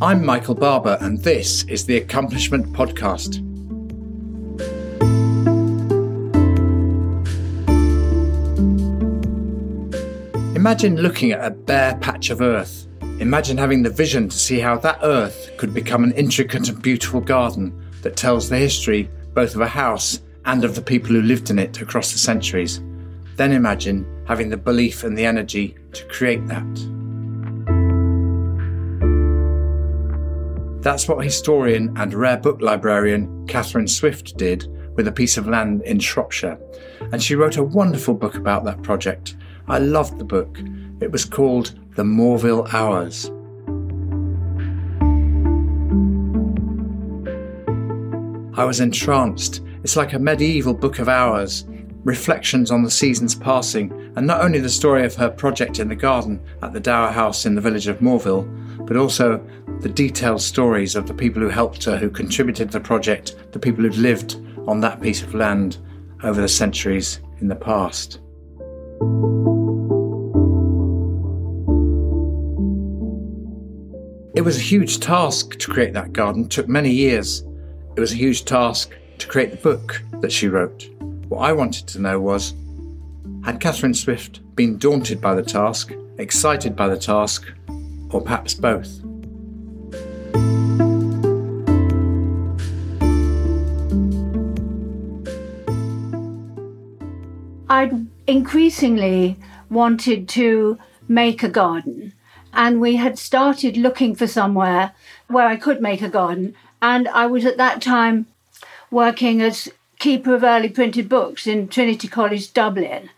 I'm Michael Barber, and this is the Accomplishment Podcast. Imagine looking at a bare patch of earth. Imagine having the vision to see how that earth could become an intricate and beautiful garden that tells the history both of a house and of the people who lived in it across the centuries. Then imagine having the belief and the energy to create that. That's what historian and rare book librarian Katherine Swift did with a piece of land in Shropshire. And she wrote a wonderful book about that project. I loved the book. It was called The Morville Hours. I was entranced. It's like a medieval book of hours, reflections on the seasons passing, and not only the story of her project in the garden at the Dower House in the village of Morville, but also the detailed stories of the people who helped her, who contributed to the project, the people who'd lived on that piece of land over the centuries in the past. It was a huge task to create that garden, it took many years. It was a huge task to create the book that she wrote. What I wanted to know was had Katherine Swift been daunted by the task, excited by the task, or perhaps both? I'd increasingly wanted to make a garden, and we had started looking for somewhere where I could make a garden. And I was at that time working as keeper of early printed books in Trinity College, Dublin.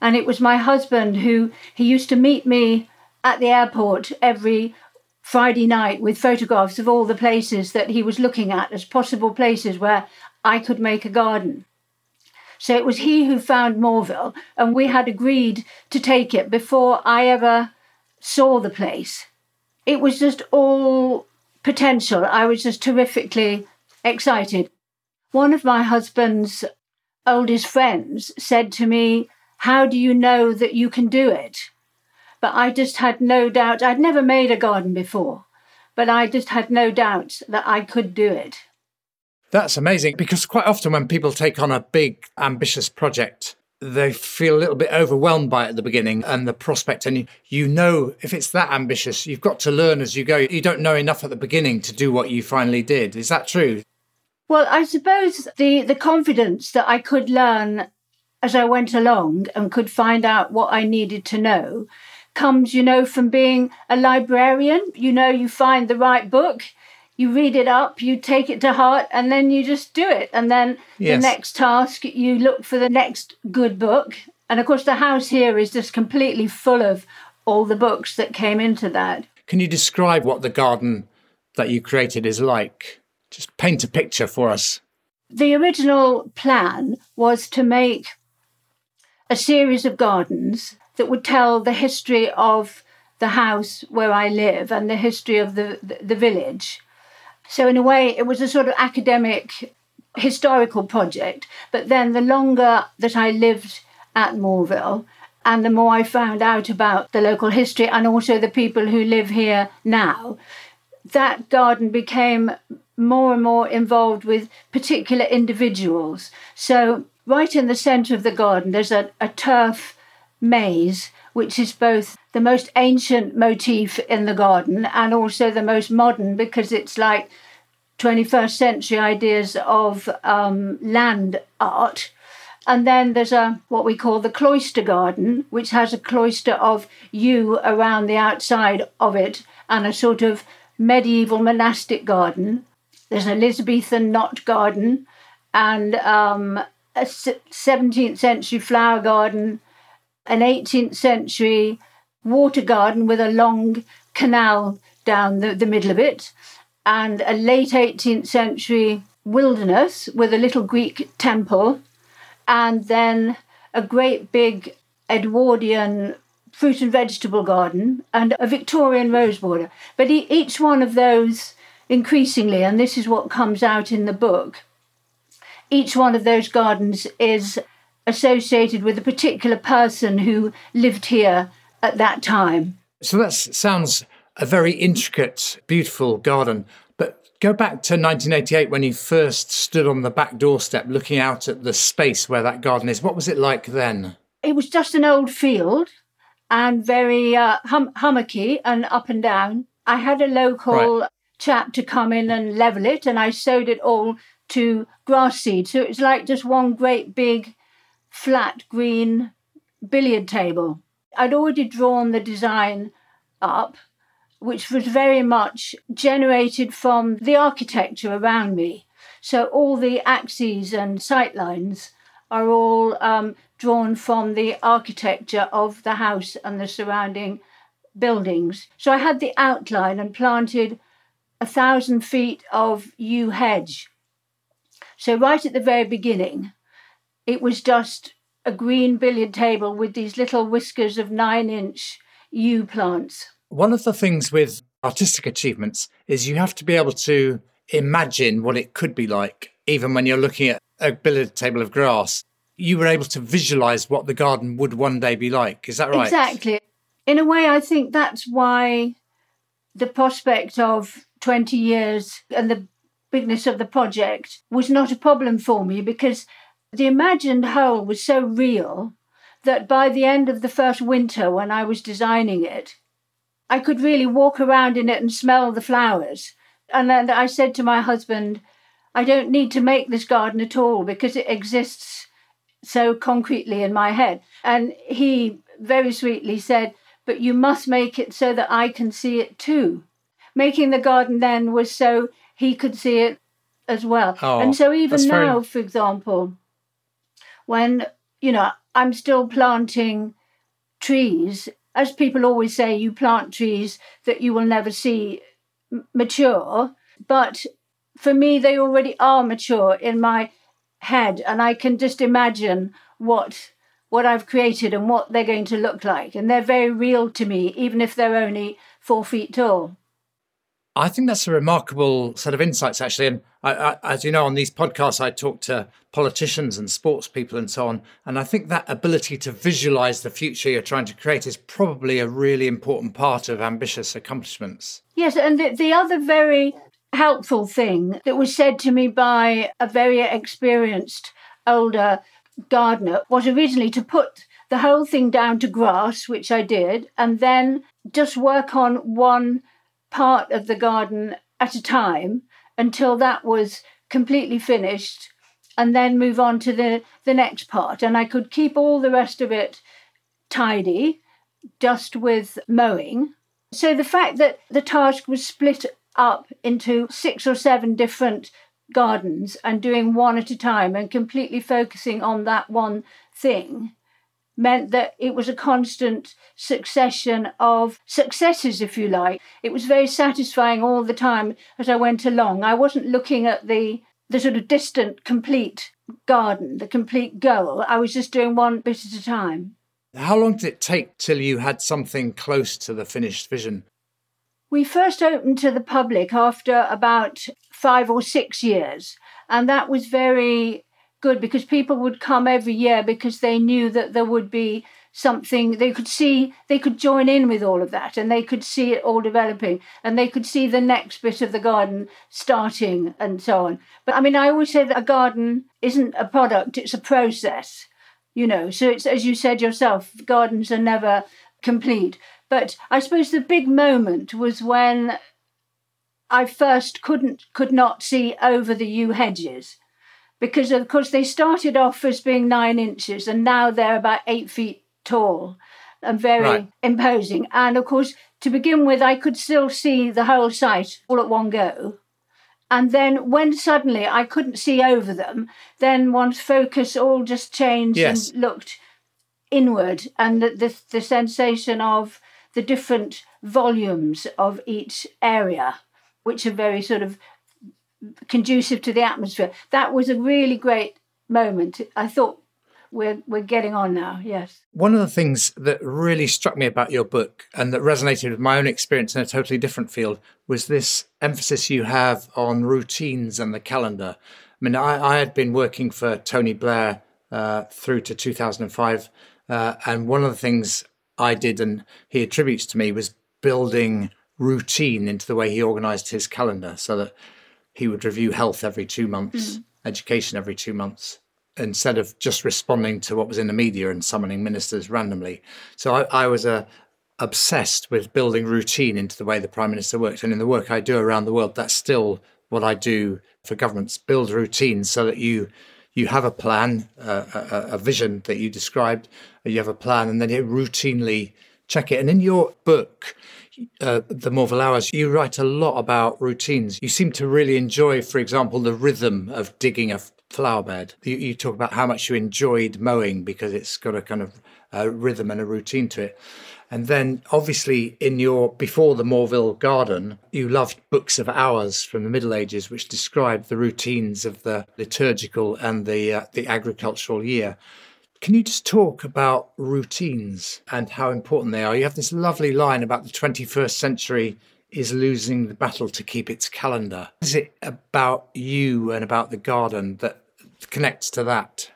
And it was my husband who he used to meet me at the airport every Friday night with photographs of all the places that he was looking at as possible places where I could make a garden. So it was he who found Morville, and we had agreed to take it before I ever saw the place. It was just all potential. I was just terrifically excited. One of my husband's oldest friends said to me, How do you know that you can do it? But I just had no doubt. I'd never made a garden before, but I just had no doubt that I could do it. That's amazing because quite often when people take on a big, ambitious project, they feel a little bit overwhelmed by it at the beginning and the prospect. And you, you know, if it's that ambitious, you've got to learn as you go. You don't know enough at the beginning to do what you finally did. Is that true? Well, I suppose the, the confidence that I could learn as I went along and could find out what I needed to know comes, you know, from being a librarian. You know, you find the right book, you read it up, you take it to heart, and then you just do it. And then yes. the next task, you look for the next good book. And of course, the house here is just completely full of all the books that came into that. Can you describe what the garden that you created is like? Just paint a picture for us. The original plan was to make a series of gardens that would tell the history of the house where I live and the history of the, the, village. So, in a way, it was a sort of academic historical project. But then, the longer that I lived at Morville, and the more I found out about the local history and also the people who live here now, that garden became more and more involved with particular individuals. So, right in the centre of the garden, there's a, a turf maze, which is both the most ancient motif in the garden and also the most modern because it's like 21st century ideas of um, land art. And then there's a what we call the cloister garden, which has a cloister of yew around the outside of it, and a sort of medieval monastic garden. There's an Elizabethan knot garden, and um, a 17th century flower garden, an 18th century water garden with a long canal down the, the middle of it, and a late 18th century wilderness with a little Greek temple, and then a great big Edwardian fruit and vegetable garden, and a Victorian rose border. But each one of those, increasingly, and this is what comes out in the book, each one of those gardens is associated with a particular person who lived here at that time. So that sounds a very intricate, beautiful garden. But go back to 1988 when you first stood on the back doorstep looking out at the space where that garden is. What was it like then? It was just an old field and very uh, hum- hummocky and up and down. I had a local right. chap to come in and level it, and I sowed it all to grass seed. So it was like just one great big flat green billiard table. I'd already drawn the design up, which was very much generated from the architecture around me. So all the axes and sight lines are all um, drawn from the architecture of the house and the surrounding buildings. So I had the outline and planted a thousand feet of yew hedge. So, right at the very beginning, it was just a green billiard table with these little whiskers of nine inch yew plants. One of the things with artistic achievements is you have to be able to imagine what it could be like, even when you're looking at a billiard table of grass you were able to visualize what the garden would one day be like. Is that right? Exactly. In a way, I think that's why the prospect of 20 years and the bigness of the project was not a problem for me because the imagined whole was so real that by the end of the first winter, when I was designing it, I could really walk around in it and smell the flowers. And then I said to my husband, I don't need to make this garden at all because it exists so concretely in my head. And he very sweetly said, But you must make it so that I can see it too. Making the garden then was so he could see it as well. Oh, and so even now, very... for example, when, you know, I'm still planting trees, as people always say, you plant trees that you will never see mature. But for me, they already are mature in my head and I can just imagine what what I've created and what they're going to look like. And they're very real to me, even if they're only four feet tall. I think that's a remarkable set of insights, actually. And I, I, as you know, on these podcasts, I talk to politicians and sports people and so on. And I think that ability to visualize the future you're trying to create is probably a really important part of ambitious accomplishments. Yes. And the, the other very helpful thing that was said to me by a very experienced older gardener was originally to put the whole thing down to grass, which I did, and then just work on one part of the garden at a time until that was completely finished and then move on to the, the next part. And I could keep all the rest of it tidy just with mowing. So the fact that the task was split up into six or seven different gardens and doing one at a time and completely focusing on that one thing meant that it was a constant succession of successes, if you like. It was very satisfying all the time as I went along. I wasn't looking at the the sort of distant, complete garden, the complete goal. I was just doing one bit at a time. How long did it take till you had something close to the finished vision? We first opened to the public after about five or six years, and that was very good because people would come every year because they knew that there would be something they could see they could join in with all of that and they could see it all developing and they could see the next bit of the garden starting and so on. But i mean i always say that a garden isn't a product it's a process you know so it's as you said yourself gardens are never complete. But I suppose the big moment was when I first couldn't could not see over the yew hedges because of course they started off as being nine inches and now they're about eight feet tall and very right. imposing. And of course, to begin with, I could still see the whole site all at one go. And then when suddenly I couldn't see over them, then one's focus all just changed yes. and looked inward, and the, the, the sensation of the different volumes of each area, which are very sort of conducive to the atmosphere. That was a really great moment. I thought we're we're getting on now. Yes. One of the things that really struck me about your book and that resonated with my own experience in a totally different field was this emphasis you have on routines and the calendar. I mean, I, I had been working for Tony Blair uh, through to 2005, uh, and one of the things I did and he attributes to me was building routine into the way he organised his calendar so that he would review health every two months, mm. education every two months, instead of just responding to what was in the media and summoning ministers randomly. So I, I was uh, obsessed with building routine into the way the Prime Minister worked. And in the work I do around the world, that's still what I do for governments build routines so that you you have a plan, uh, a, a, vision that you described, you have a plan, and then you routinely check it. And in your book, uh, The Morville Hours, you write a lot about routines. You seem to really enjoy, for example, the rhythm of digging a flower bed. You, you talk about how much you enjoyed mowing because it's got a kind of a rhythm and a routine to it. And then, obviously, in your before the Morville Garden, you loved books of hours from the Middle Ages, which described the routines of the liturgical and the uh, the agricultural year. Can you just talk about routines and how important they are? You have this lovely line about the 21st century is losing the battle to keep its calendar. Is it about you and about the garden that connects to that?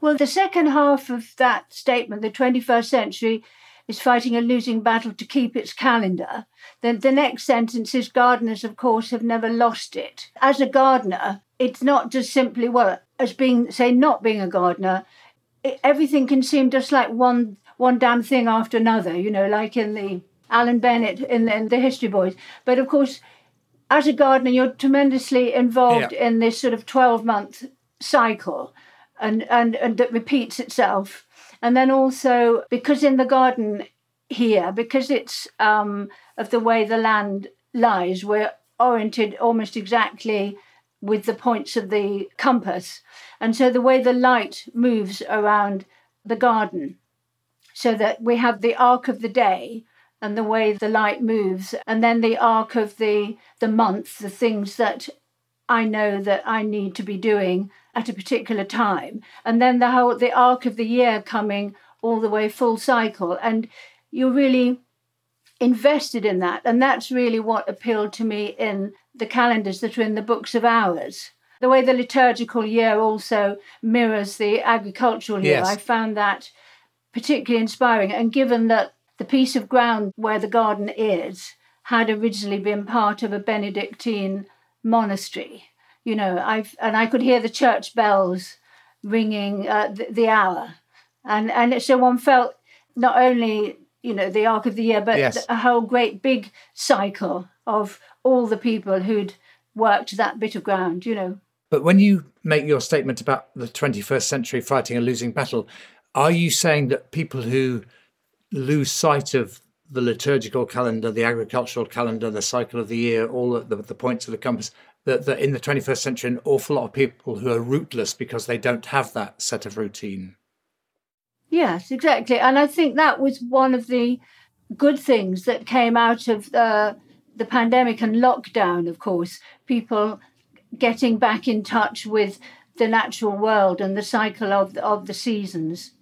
Well, the second half of that statement, the 21st century is fighting a losing battle to keep its calendar, then the next sentence is gardeners, of course, have never lost it. As a gardener, it's not just simply, well, as being, say, not being a gardener, everything can seem just like one one damn thing after another, you know, like in the Alan Bennett in the, in the History Boys. But of course, as a gardener, you're tremendously involved yeah. in this sort of 12 month cycle and, and, and that repeats itself. And then also, because in the garden here, because it's um, of the way the land lies, we're oriented almost exactly with the points of the compass. And so the way the light moves around the garden, so that we have the arc of the day and the way the light moves, and then the arc of the, the month, the things that I know that I need to be doing at a particular time, and then the whole the arc of the year coming all the way full cycle, and you're really invested in that, and that's really what appealed to me in the calendars that are in the books of hours. The way the liturgical year also mirrors the agricultural year, yes. I found that particularly inspiring. And given that the piece of ground where the garden is had originally been part of a Benedictine monastery, you know, I've and I could hear the church bells ringing uh, the, the, hour, and and so one felt not only you know the arc of the year, but yes. a whole great big cycle of all the people who'd worked that bit of ground, you know. But when you make your statement about the 21st century fighting a losing battle, are you saying that people who lose sight of the liturgical calendar, the agricultural calendar, the cycle of the year, all the, the, points of the compass, that, that in the 21st century, an awful lot of people who are rootless because they don't have that set of routine. Yes, exactly. And I think that was one of the good things that came out of the, the pandemic and lockdown, of course. People getting back in touch with the natural world and the cycle of, of the seasons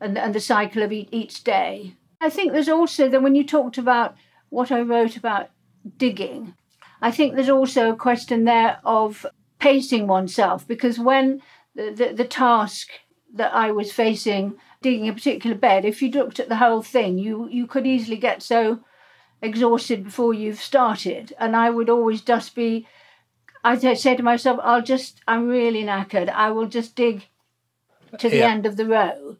and, and the cycle of each day. I think there's also that when you talked about what I wrote about digging, I think there's also a question there of pacing oneself because when the, the, the task that I was facing, digging a particular bed, if you looked at the whole thing, you, you could easily get so exhausted before you've started. And I would always just be, I'd say to myself, I'll just, I'm really knackered. I will just dig to the yeah. end of the row.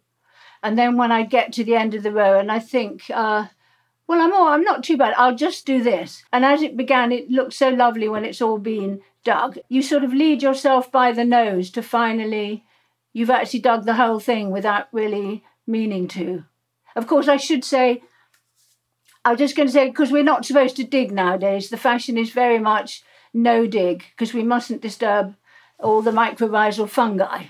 And then when I get to the end of the row, and I think, uh, well, I'm all, I'm not too bad. I'll just do this. And as it began, it looked so lovely when it's all been dug. You sort of lead yourself by the nose to finally, you've actually dug the whole thing without really meaning to. Of course, I should say, I'm just going to say, because we're not supposed to dig nowadays, the fashion is very much no dig, because we mustn't disturb all the mycorrhizal fungi.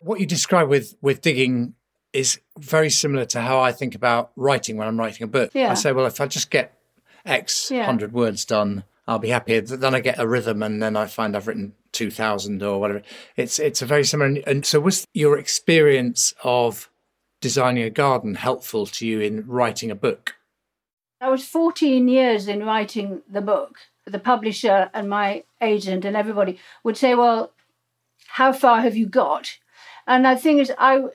What you describe with, with digging is very similar to how I think about writing when I'm writing a book. Yeah. I say, well, if I just get X yeah. hundred words done, I'll be happy. Then I get a rhythm, and then I find I've written two thousand or whatever. It's it's a very similar. And so, was your experience of designing a garden helpful to you in writing a book? I was 14 years in writing the book. The publisher and my agent and everybody would say, "Well, how far have you got?" And the thing is, I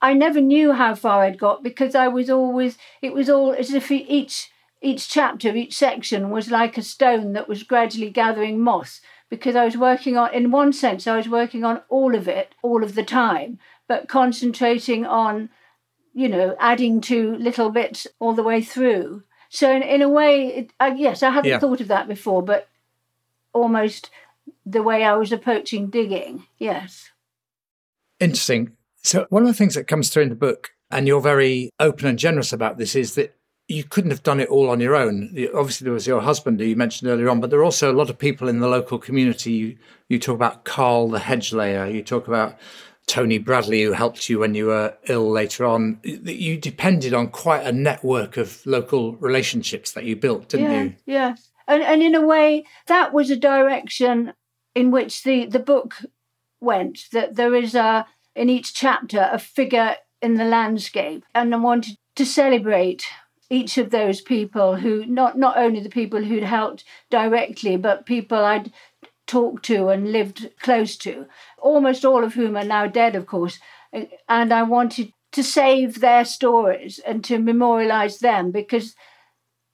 I never knew how far I'd got because I was always, it was all as if each each chapter, each section was like a stone that was gradually gathering moss because I was working on, in one sense, I was working on all of it all of the time, but concentrating on, you know, adding to little bits all the way through. So, in, in a way, it, uh, yes, I hadn't Yeah. thought of that before, but almost the way I was approaching digging, yes. Interesting. So, one of the things that comes through in the book, and you're very open and generous about this, is that you couldn't have done it all on your own. Obviously, there was your husband who you mentioned earlier on, but there are also a lot of people in the local community. You, you talk about Carl the hedge layer, you talk about Tony Bradley, who helped you when you were ill later on. You depended on quite a network of local relationships that you built, didn't yeah, you? Yes. And, and in a way, that was a direction in which the, the book went, that there is a, in each chapter, a figure in the landscape. And I wanted to celebrate each of those people who, not, not only the people who'd helped directly, but people I'd talked to and lived close to, almost all of whom are now dead, of course. And I wanted to save their stories and to memorialize them because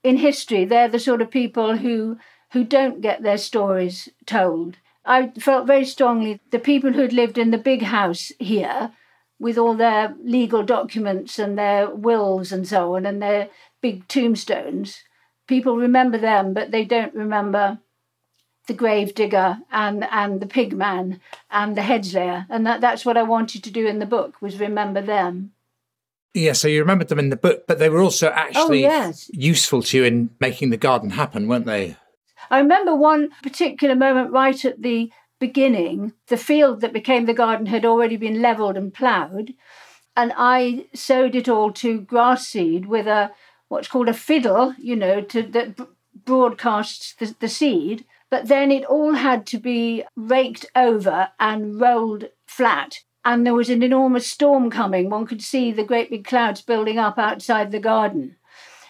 in history they're the sort of people who who don't get their stories told. I felt very strongly the people who'd lived in the big house here with all their legal documents and their wills and so on and their big tombstones. People remember them, but they don't remember the grave digger and, and the pig man and the hedge layer. And that, that's what I wanted to do in the book was remember them. Yeah, so you remembered them in the book, but they were also oh, actually oh, yes. useful to you in making the garden happen, weren't they? I remember one particular moment right at the beginning. The field that became the garden had already been levelled and ploughed, and I sowed it all to grass seed with a what's called a fiddle, you know, to that broadcasts the, the seed. But then it all had to be raked over and rolled flat. And there was an enormous storm coming. One could see the great big clouds building up outside the garden.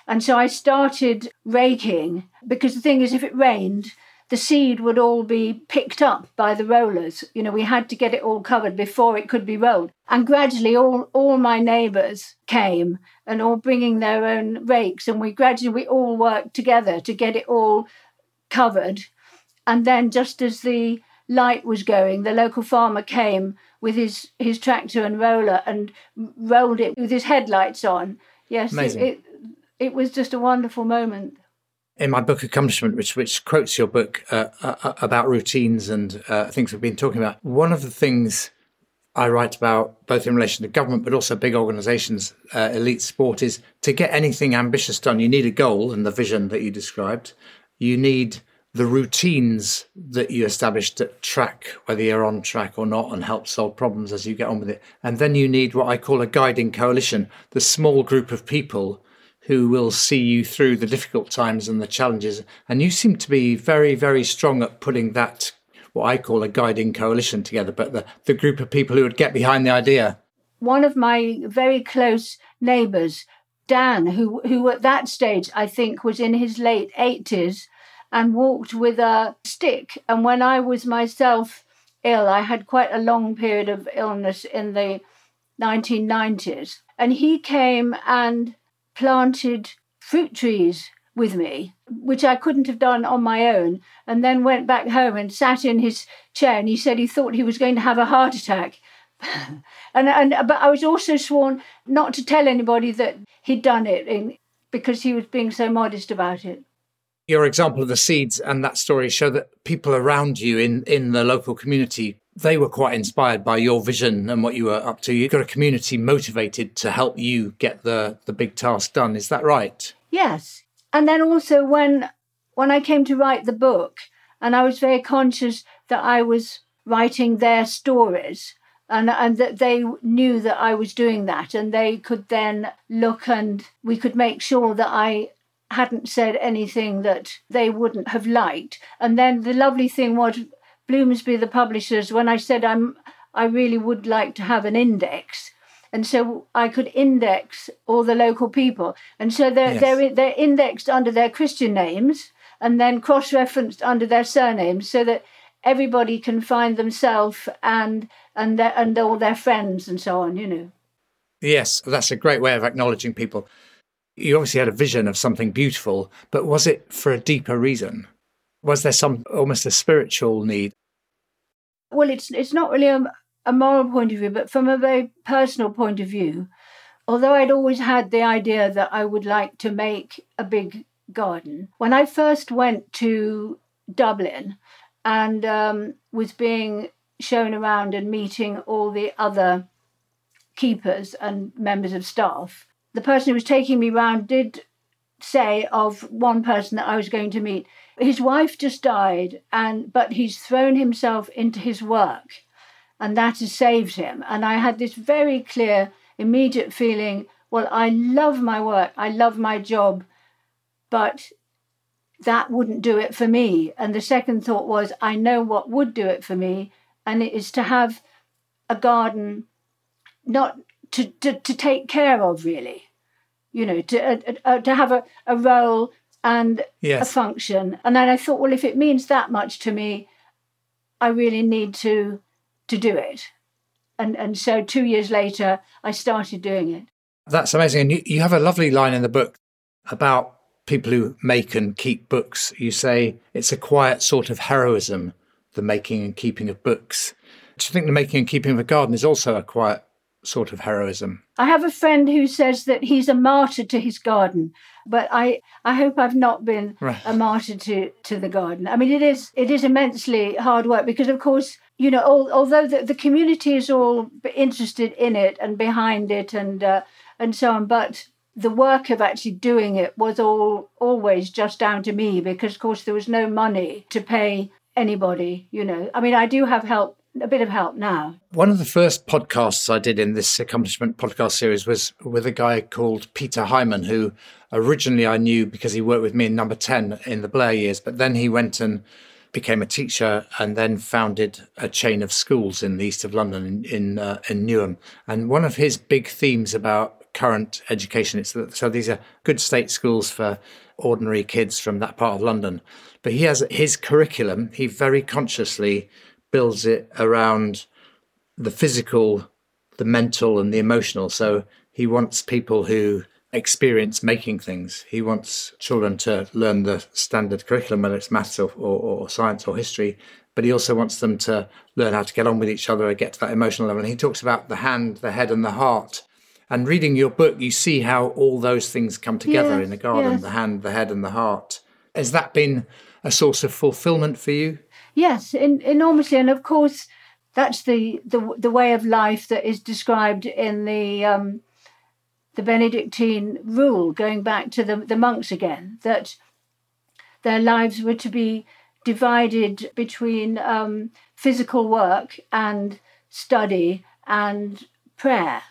And so I started raking because the thing is, if it rained, the seed would all be picked up by the rollers. You know, we had to get it all covered before it could be rolled. And gradually, all, all my neighbours came and all bringing their own rakes. And we gradually, we all worked together to get it all covered. And then, just as the light was going, the local farmer came with his, his tractor and roller and rolled it with his headlights on. Yes, it, it, it was just a wonderful moment. In my book, Accomplishment, which which quotes your book uh, uh, about routines and uh, things we've been talking about, one of the things I write about, both in relation to government but also big organisations, uh, elite sport, is to get anything ambitious done, you need a goal and the vision that you described. You need the routines that you established that track whether you're on track or not and help solve problems as you get on with it. And then you need what I call a guiding coalition, the small group of people who will see you through the difficult times and the challenges. And you seem to be very, very strong at putting that, what I call a guiding coalition together, but the, the group of people who would get behind the idea. one of my very close neighbours, Dan, who who at that stage I think was in his late eighties and walked with a stick. And when I was myself ill, I had quite a long period of illness in the 1990s, and he came and planted fruit trees with me, which I couldn't have done on my own, and then went back home and sat in his chair. And he said he thought he was going to have a heart attack. and and but I was also sworn not to tell anybody that he'd done it in, because he was being so modest about it. Your example of the seeds and that story show that people around you in, in the local community, they were quite inspired by your vision and what you were up to. You got a community motivated to help you get the, the big task done. Is that right? Yes. And then also when when I came to write the book, and I was very conscious that I was writing their stories and and that they knew that I was doing that and they could then look and we could make sure that I hadn't said anything that they wouldn't have liked. And then the lovely thing was Bloomsbury the publishers when I said I'm I really would like to have an index and so I could index all the local people, and so they're Yes. they're they're indexed under their Christian names and then cross-referenced under their surnames, so that everybody can find themselves and and their, and all their friends and so on. You know. Yes, that's a great way of acknowledging people. You obviously had a vision of something beautiful, but was it for a deeper reason? Was there some almost a spiritual need? Well, it's it's not really a, a moral point of view, but from a very personal point of view, although I'd always had the idea that I would like to make a big garden, when I first went to Dublin and um, was being shown around and meeting all the other keepers and members of staff, the person who was taking me round did say of one person that I was going to meet, his wife just died, and but he's thrown himself into his work, and that has saved him. And I had this very clear, immediate feeling. Well, I love my work, I love my job, but that wouldn't do it for me. And the second thought was, I know what would do it for me, and it is to have a garden, not to, to, to take care of, really. You know, to, uh, uh, to have a, a role and yes. a function. And then I thought, well, if it means that much to me, I really need to to do it. And and so two years later, I started doing it. That's amazing. And you, you have a lovely line in the book about people who make and keep books. You say it's a quiet sort of heroism, the making and keeping of books. Do you think the making and keeping of a garden is also a quiet sort of heroism? I have a friend who says that he's a martyr to his garden, but I, I hope I've not been right. a martyr to, to the garden. I mean, it is it is immensely hard work because, of course, you know, all, although the, the community is all interested in it and behind it and uh, and so on, but the work of actually doing it was all always just down to me because, of course, there was no money to pay anybody. You know, I mean, I do have help a bit of help now. One of the first podcasts I did in this accomplishment podcast series was with a guy called Peter Hyman, who originally I knew because he worked with me in number 10 in the Blair years, but then he went and became a teacher and then founded a chain of schools in the east of London in in, uh, in Newham. And one of his big themes about current education is that so these are good state schools for ordinary kids from that part of London. But he has his curriculum. He very consciously builds it around the physical, the mental, and the emotional. So he wants people who experience making things. He wants children to learn the standard curriculum, whether it's maths or, or, or, science or history, but he also wants them to learn how to get on with each other and get to that emotional level. And he talks about the hand, the head, and the heart. And reading your book, you see how all those things come together yes, in the garden yes. the hand, the head, and the heart. Has that been a source of fulfillment for you? Yes, in, enormously, and of course, that's the, the the way of life that is described in the um, the Benedictine rule, going back to the, the monks again, that their lives were to be divided between um, physical work and study and prayer.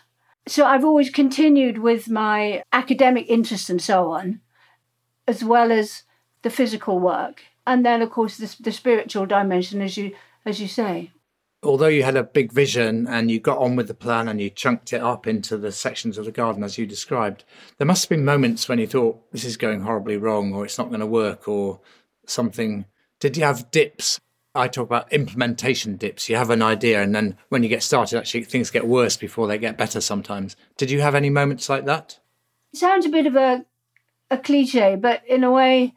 So I've always continued with my academic interest and so on, as well as the physical work and then of course the, the spiritual dimension as you as you say although you had a big vision and you got on with the plan and you chunked it up into the sections of the garden as you described, there must have been moments when you thought this is going horribly wrong or it's not going to work or something. Did you have dips? I talk about implementation dips. You have an idea and then when you get started, actually things get worse before they get better sometimes. Did you have any moments like that? It sounds a bit of a, a cliche, but in a way,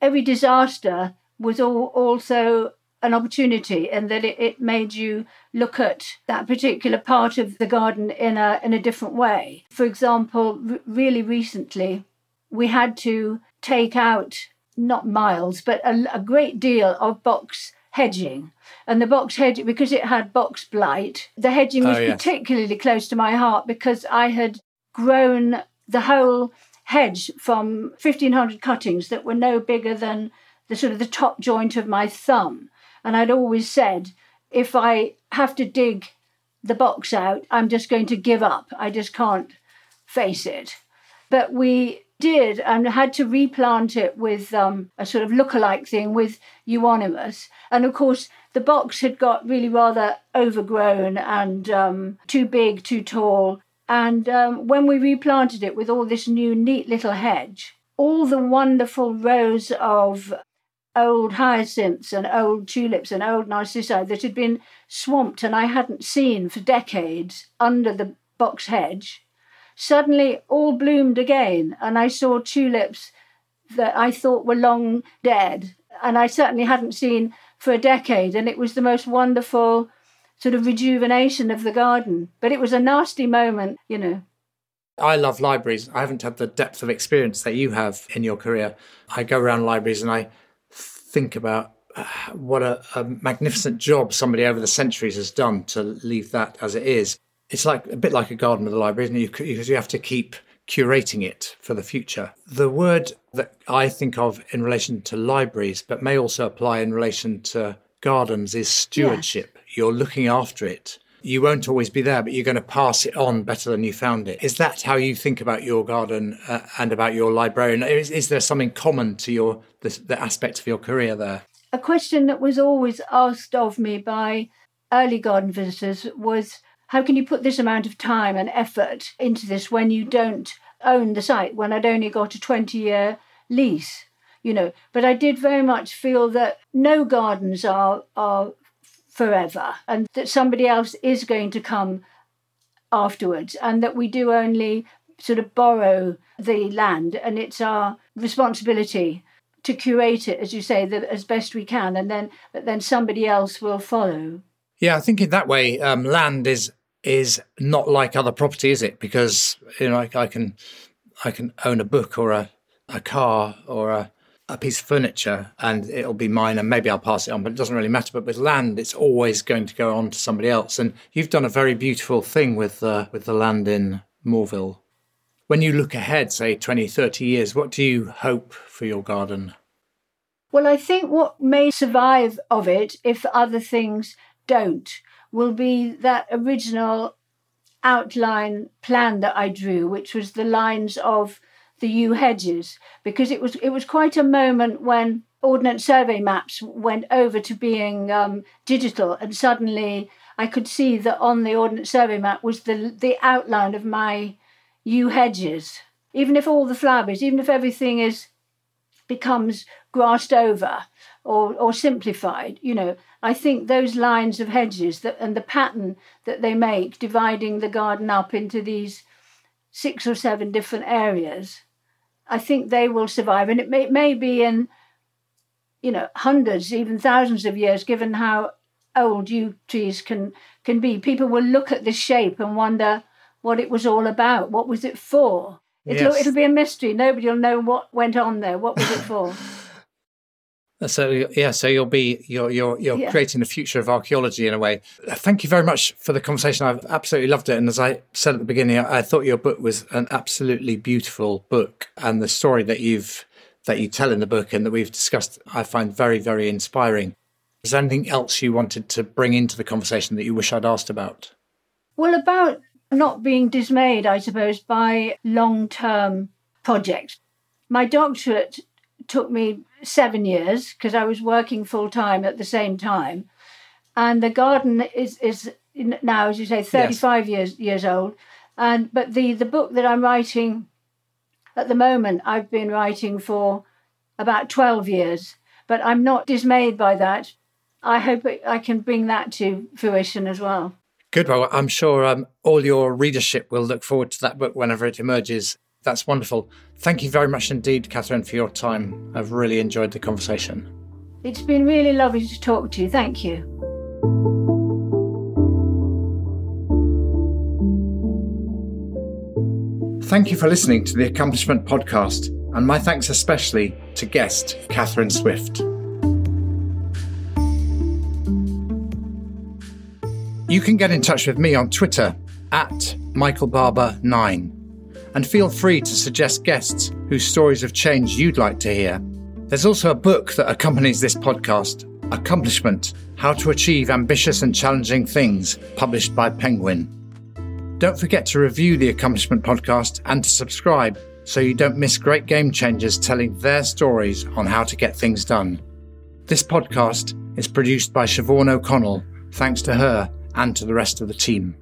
every disaster was all, also an opportunity and that it, it made you look at that particular part of the garden in a in a different way. For example, r- really recently, we had to take out not miles but a, a great deal of box hedging. And the box hedging, because it had box blight, the hedging oh, was oh, yes. particularly close to my heart because I had grown the whole hedge from 1500 cuttings that were no bigger than the sort of the top joint of my thumb. And I'd always said, if I have to dig the box out, I'm just going to give up. I just can't face it. But we did and had to replant it with um, a sort of look-alike thing with euonymus. And of course, the box had got really rather overgrown and um, too big, too tall. And um, when we replanted it with all this new neat little hedge, all the wonderful rows of old hyacinths and old tulips and old narcissi that had been swamped and I hadn't seen for decades under the box hedge suddenly all bloomed again. And I saw tulips that I thought were long dead. And I certainly hadn't seen for a decade. And it was the most wonderful sort of rejuvenation of the garden. But it was a nasty moment, you know. I love libraries. I haven't had the depth of experience that you have in your career. I go around libraries and I think about uh, what a, a, magnificent job somebody over the centuries has done to leave that as it is. It's like a bit like a garden with a library, isn't it? Because you have to keep curating it for the future. The word that I think of in relation to libraries, but may also apply in relation to gardens, is stewardship. Yeah. You're looking after it you won't always be there, but you're going to pass it on better than you found it. Is that how you think about your garden uh, and about your librarian? Is, is, there something common to your the, the aspect of your career there? A question that was always asked of me by early garden visitors was how can you put this amount of time and effort into this when you don't own the site, when I'd only got a 20 year lease? You know, but I did very much feel that no gardens are are forever and that somebody else is going to come afterwards and that we do only sort of borrow the land and it's our responsibility to curate it as you say that as best we can and then then somebody else will follow. Yeah i think in that way um, land is is not like other property is it? Because you know I, I can i can own a book or a a car or a a piece of furniture and it'll be mine and maybe I'll pass it on, but it doesn't really matter. But with land, it's always going to go on to somebody else. And you've done a very beautiful thing with uh, with the land in Morville. When you look ahead, say 20, 30 years, what do you hope for your garden? Well, I think what may survive of it, if other things don't, will be that original outline plan that I drew, which was the lines of the yew hedges because it was it was quite a moment when ordnance survey maps went over to being um, digital and suddenly I could see that on the ordnance survey map was the the outline of my yew hedges. Even if all the flowers even if everything is becomes grassed over or, or simplified you know i think those lines of hedges that and the pattern that they make dividing the garden up into these six or seven different areas I think they will survive. And it may, it may be in, you know, hundreds, even thousands of years, given how old yew trees can, can be. People will look at this shape and wonder what it was all about. What was it for? It'll, yes. it'll be a mystery. Nobody will know what went on there. What was it for? So yeah, so you'll be you're you're you're yeah. creating the future of archaeology in a way. Thank you very much for the conversation. I've absolutely loved it, and as I said at the beginning, I, I thought your book was an absolutely beautiful book, and the story that you've that you tell in the book and that we've discussed, I find very very inspiring. Is there anything else you wanted to bring into the conversation that you wish I'd asked about? Well, about not being dismayed, I suppose, by long term projects. My doctorate took me seven years because I was working full time at the same time. And the garden is, is now, as you say, 35 yes. years, years old. And, but the, the book that I'm writing at the moment, I've been writing for about 12 years. But I'm not dismayed by that. I hope I can bring that to fruition as well. Good. Well, I'm sure um, all your readership will look forward to that book whenever it emerges. That's wonderful. Thank you very much indeed, Katherine, for your time. I've really enjoyed the conversation. It's been really lovely to talk to you. Thank you. Thank you for listening to the Accomplishment Podcast, and my thanks especially to guest Katherine Swift. You can get in touch with me on Twitter at Michael Barber 9 and feel free to suggest guests whose stories of change you'd like to hear. There's also a book that accompanies this podcast Accomplishment How to Achieve Ambitious and Challenging Things, published by Penguin. Don't forget to review the Accomplishment podcast and to subscribe so you don't miss great game changers telling their stories on how to get things done. This podcast is produced by Siobhan O'Connell, thanks to her and to the rest of the team.